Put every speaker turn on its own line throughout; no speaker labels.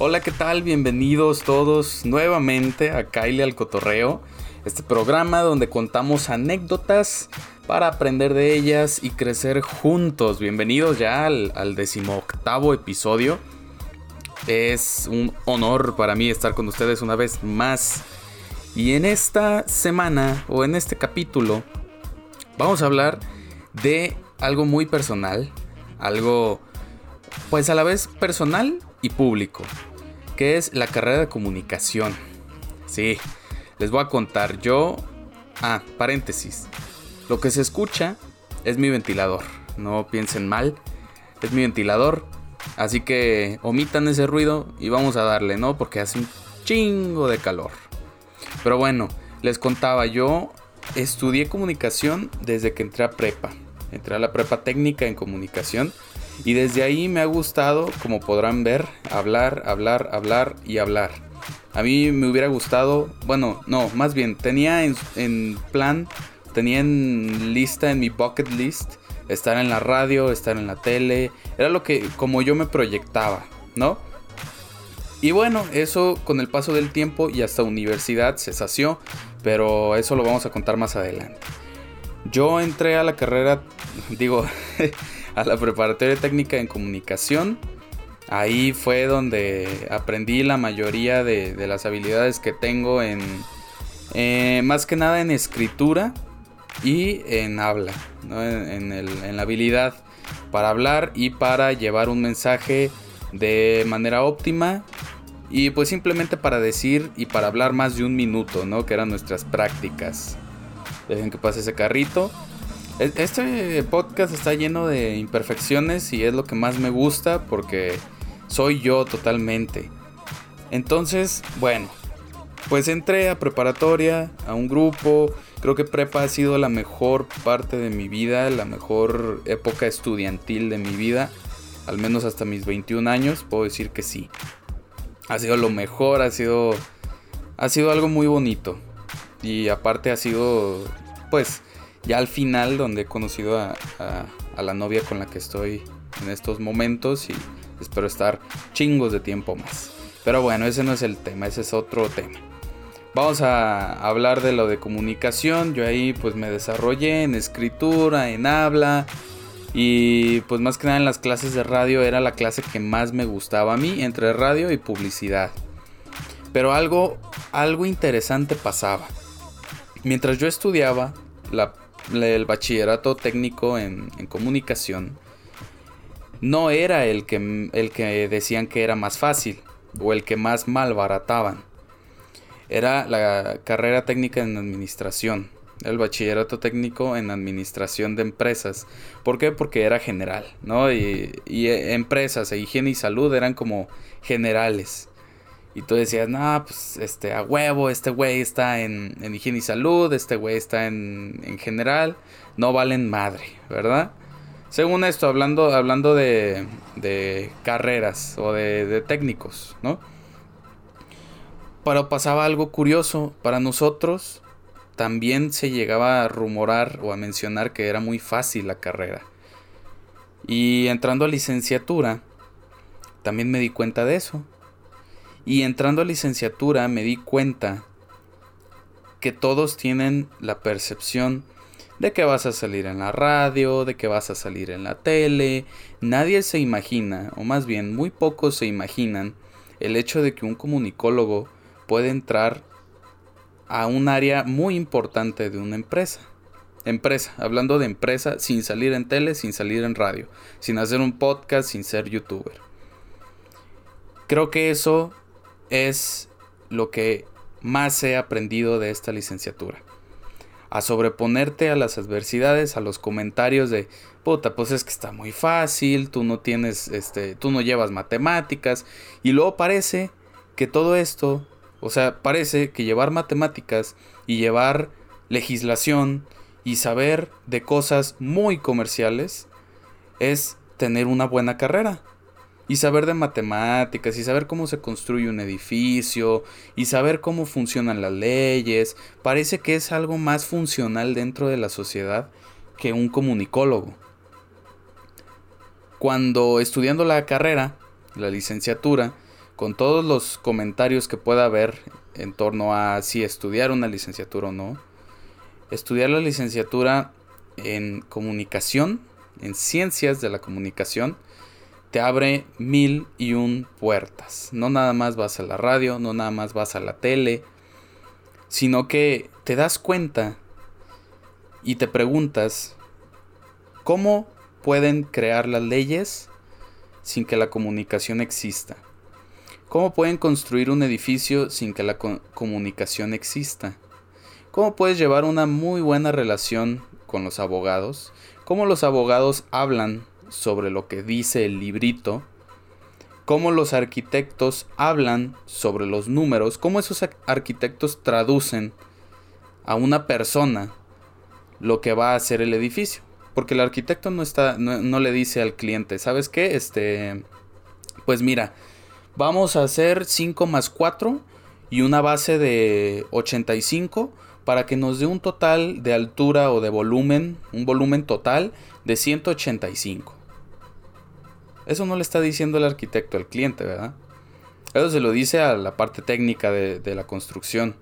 Hola, ¿qué tal? Bienvenidos todos nuevamente a Kyle al Cotorreo, este programa donde contamos anécdotas para aprender de ellas y crecer juntos. Bienvenidos ya al, al decimoctavo episodio. Es un honor para mí estar con ustedes una vez más. Y en esta semana o en este capítulo vamos a hablar de algo muy personal, algo pues a la vez personal y público, que es la carrera de comunicación. Sí, les voy a contar yo... Ah, paréntesis. Lo que se escucha es mi ventilador. No piensen mal. Es mi ventilador. Así que omitan ese ruido y vamos a darle, ¿no? Porque hace un chingo de calor. Pero bueno, les contaba, yo estudié comunicación desde que entré a prepa. Entré a la prepa técnica en comunicación y desde ahí me ha gustado, como podrán ver, hablar, hablar, hablar y hablar. A mí me hubiera gustado, bueno, no, más bien, tenía en, plan, tenía en lista, en mi bucket list, estar en la radio, estar en la tele. Era lo que, como yo me proyectaba, ¿no? Y bueno, eso con el paso del tiempo y hasta universidad se sació, pero eso lo vamos a contar más adelante. Yo entré a la carrera, digo, a la preparatoria técnica en comunicación. Ahí fue donde aprendí la mayoría de, las habilidades que tengo en, eh, más que nada en escritura y en habla, en, la habilidad para hablar y para llevar un mensaje de manera óptima y pues simplemente para decir y para hablar más de un minuto, ¿no? Que eran nuestras prácticas. Dejen que pase ese carrito. Este podcast está lleno de imperfecciones y es lo que más me gusta porque soy yo totalmente. Entonces, bueno, pues entré a preparatoria, a un grupo. Creo que prepa ha sido la mejor parte de mi vida, la mejor época estudiantil de mi vida. Al menos hasta mis 21 años, puedo decir que sí. Ha sido lo mejor, ha sido, ha sido algo muy bonito. Y aparte ha sido, pues, ya al final donde he conocido a, la novia con la que estoy en estos momentos y espero estar chingos de tiempo más. Pero bueno, ese no es el tema, ese es otro tema. Vamos a hablar de lo de comunicación. Yo ahí pues me desarrollé en escritura, en habla. Y pues más que nada en las clases de radio era la clase que más me gustaba a mí, entre radio y publicidad. Pero algo, algo interesante pasaba. Mientras yo estudiaba la el bachillerato técnico en, comunicación no era el que, el que decían que era más fácil o el que más malbarataban. Era la carrera técnica en administración, el bachillerato técnico en administración de empresas. ¿Por qué? Porque era general, ¿no? Y, y empresas e higiene y salud eran como generales. Y tú decías, no, pues este, a huevo, este güey está en, higiene y salud, este güey está en, en general, no valen madre, ¿verdad? Según esto, hablando, hablando de, de carreras o de técnicos, ¿no? Pero pasaba algo curioso. Para nosotros también se llegaba a rumorar o a mencionar que era muy fácil la carrera. Y entrando a licenciatura, también me di cuenta de eso. Y entrando a licenciatura me di cuenta que todos tienen la percepción de que vas a salir en la radio, de que vas a salir en la tele. Nadie se imagina, o más bien muy pocos se imaginan, el hecho de que un comunicólogo puede entrar a un área muy importante de una empresa. Empresa, hablando de empresa sin salir en tele, sin salir en radio, sin hacer un podcast, sin ser youtuber. Creo que eso es lo que más he aprendido de esta licenciatura. A sobreponerte a las adversidades, a los comentarios de, puta, pues es que está muy fácil, tú no tienes, este, tú no llevas matemáticas. Y luego parece que todo esto, o sea, parece que llevar matemáticas y llevar legislación y saber de cosas muy comerciales es tener una buena carrera y saber de matemáticas y saber cómo se construye un edificio y saber cómo funcionan las leyes, parece que es algo más funcional dentro de la sociedad que un comunicólogo. Cuando estudiando la carrera, la licenciatura, con todos los comentarios que pueda haber en torno a si estudiar una licenciatura o no, estudiar la licenciatura en comunicación, en ciencias de la comunicación, te abre mil y un puertas. No nada más vas a la radio, no nada más vas a la tele, sino que te das cuenta y te preguntas cómo pueden crear las leyes sin que la comunicación exista. ¿Cómo pueden construir un edificio sin que la comunicación exista? ¿Cómo puedes llevar una muy buena relación con los abogados? ¿Cómo los abogados hablan sobre lo que dice el librito? ¿Cómo los arquitectos hablan sobre los números? ¿Cómo esos arquitectos traducen a una persona lo que va a hacer el edificio? Porque el arquitecto no está, no, le dice al cliente, ¿sabes qué? Este, pues mira, vamos a hacer 5 más 4 y una base de 85 para que nos dé un total de altura o de volumen, un volumen total de 185. Eso no le está diciendo el arquitecto al cliente, ¿verdad? Eso se lo dice a la parte técnica de, de la construcción.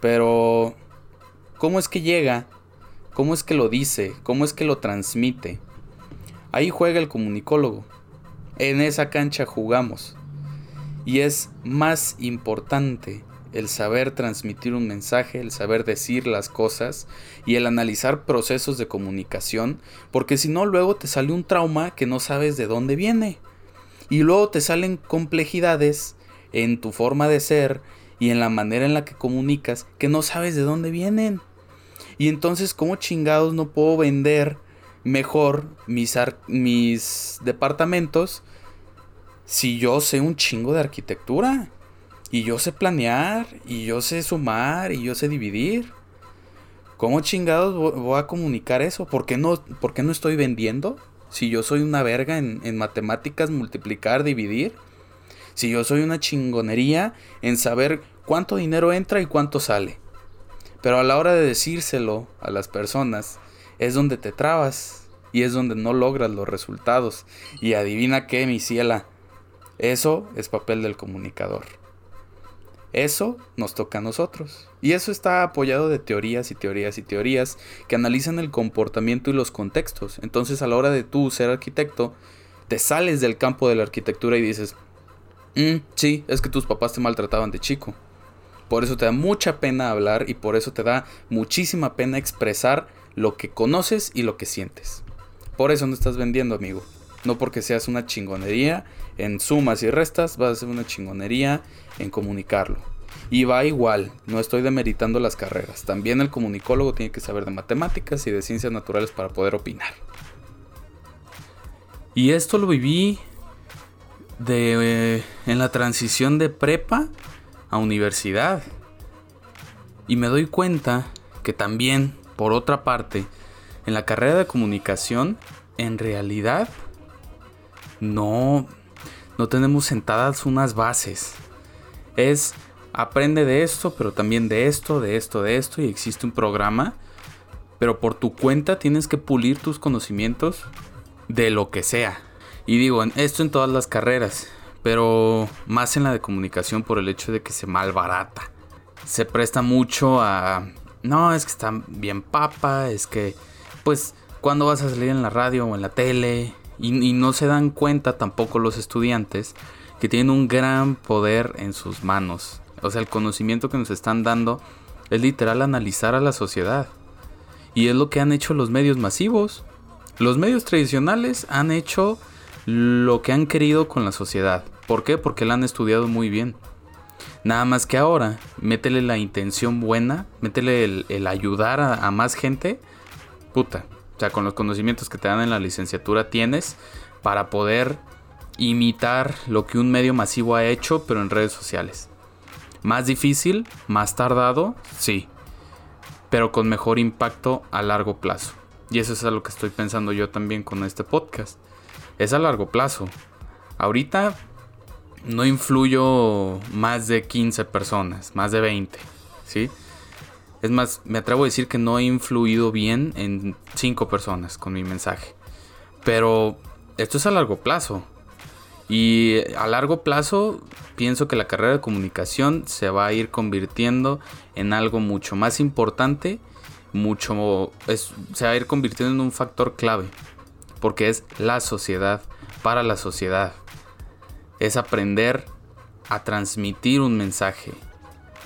Pero, ¿cómo es que llega? ¿Cómo es que lo dice? ¿Cómo es que lo transmite? Ahí juega el comunicólogo. En esa cancha jugamos. Y es más importante el saber transmitir un mensaje, el saber decir las cosas y el analizar procesos de comunicación, porque si no luego te sale un trauma que no sabes de dónde viene. Y luego te salen complejidades en tu forma de ser y en la manera en la que comunicas que no sabes de dónde vienen. Y entonces, ¿cómo chingados no puedo vender mejor mis, mis departamentos si yo sé un chingo de arquitectura, y yo sé planear, y yo sé sumar, y yo sé dividir. ¿Cómo chingados voy a comunicar eso? ¿Por qué no, por no estoy vendiendo? Si yo soy una verga en, en matemáticas, multiplicar, dividir. Si yo soy una chingonería en saber cuánto dinero entra y cuánto sale. Pero a la hora de decírselo a las personas, es donde te trabas y es donde no logras los resultados. Y adivina qué, mi ciela, eso es papel del comunicador. Eso nos toca a nosotros. Y eso está apoyado de teorías y teorías y teorías que analizan el comportamiento y los contextos. Entonces a la hora de tú ser arquitecto, te sales del campo de la arquitectura y dices, mm, sí, es que tus papás te maltrataban de chico. Por eso te da mucha pena hablar y por eso te da muchísima pena expresar lo que conoces y lo que sientes. Por eso no estás vendiendo, amigo. No porque seas una chingonería en sumas y restas, vas a ser una chingonería en comunicarlo. Y va igual, no estoy demeritando las carreras. También el comunicólogo tiene que saber de matemáticas y de ciencias naturales para poder opinar. Y esto lo viví de, eh, en la transición de prepa a universidad. Y me doy cuenta que también, por otra parte, en la carrera de comunicación, en realidad no, no tenemos sentadas unas bases. Es aprende de esto, pero también de esto, de esto, de esto, y existe un programa. Pero por tu cuenta tienes que pulir tus conocimientos de lo que sea. Y digo, esto en todas las carreras, pero más en la de comunicación por el hecho de que se malbarata. Se presta mucho a... No, es que está bien papa, es que... Pues, ¿cuándo vas a salir en la radio o en la tele? Y, no se dan cuenta tampoco los estudiantes que tienen un gran poder en sus manos. O sea, el conocimiento que nos están dando es literal analizar a la sociedad. Y es lo que han hecho los medios masivos. Los medios tradicionales han hecho lo que han querido con la sociedad. ¿Por qué? Porque la han estudiado muy bien. Nada más que ahora, métele la intención buena, métele el, ayudar a más gente. Puta, o sea, con los conocimientos que te dan en la licenciatura tienes para poder imitar lo que un medio masivo ha hecho, pero en redes sociales. Más difícil, más tardado, sí, pero con mejor impacto a largo plazo. Y eso es a lo que estoy pensando yo también con este podcast. Es a largo plazo. Ahorita no influyo más de 15 personas, más de 20, ¿sí? Es más, me atrevo a decir que no he influido bien en cinco personas con mi mensaje. Pero esto es a largo plazo. Y a largo plazo pienso que la carrera de comunicación se va a ir convirtiendo en algo mucho más importante, mucho se va a ir convirtiendo en un factor clave, porque es la sociedad para la sociedad. Es aprender a transmitir un mensaje.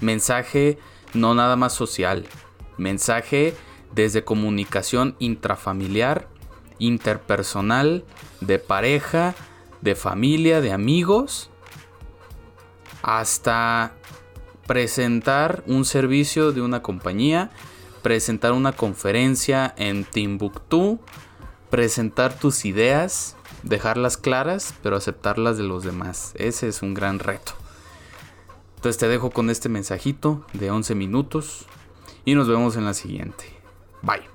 Mensaje no nada más social, mensaje desde comunicación intrafamiliar, interpersonal, de pareja, de familia, de amigos, hasta presentar un servicio de una compañía, presentar una conferencia en Timbuktu, presentar tus ideas, dejarlas claras, pero aceptarlas de los demás. Ese es un gran reto. Entonces te dejo con este mensajito de 11 minutos y nos vemos en la siguiente. Bye.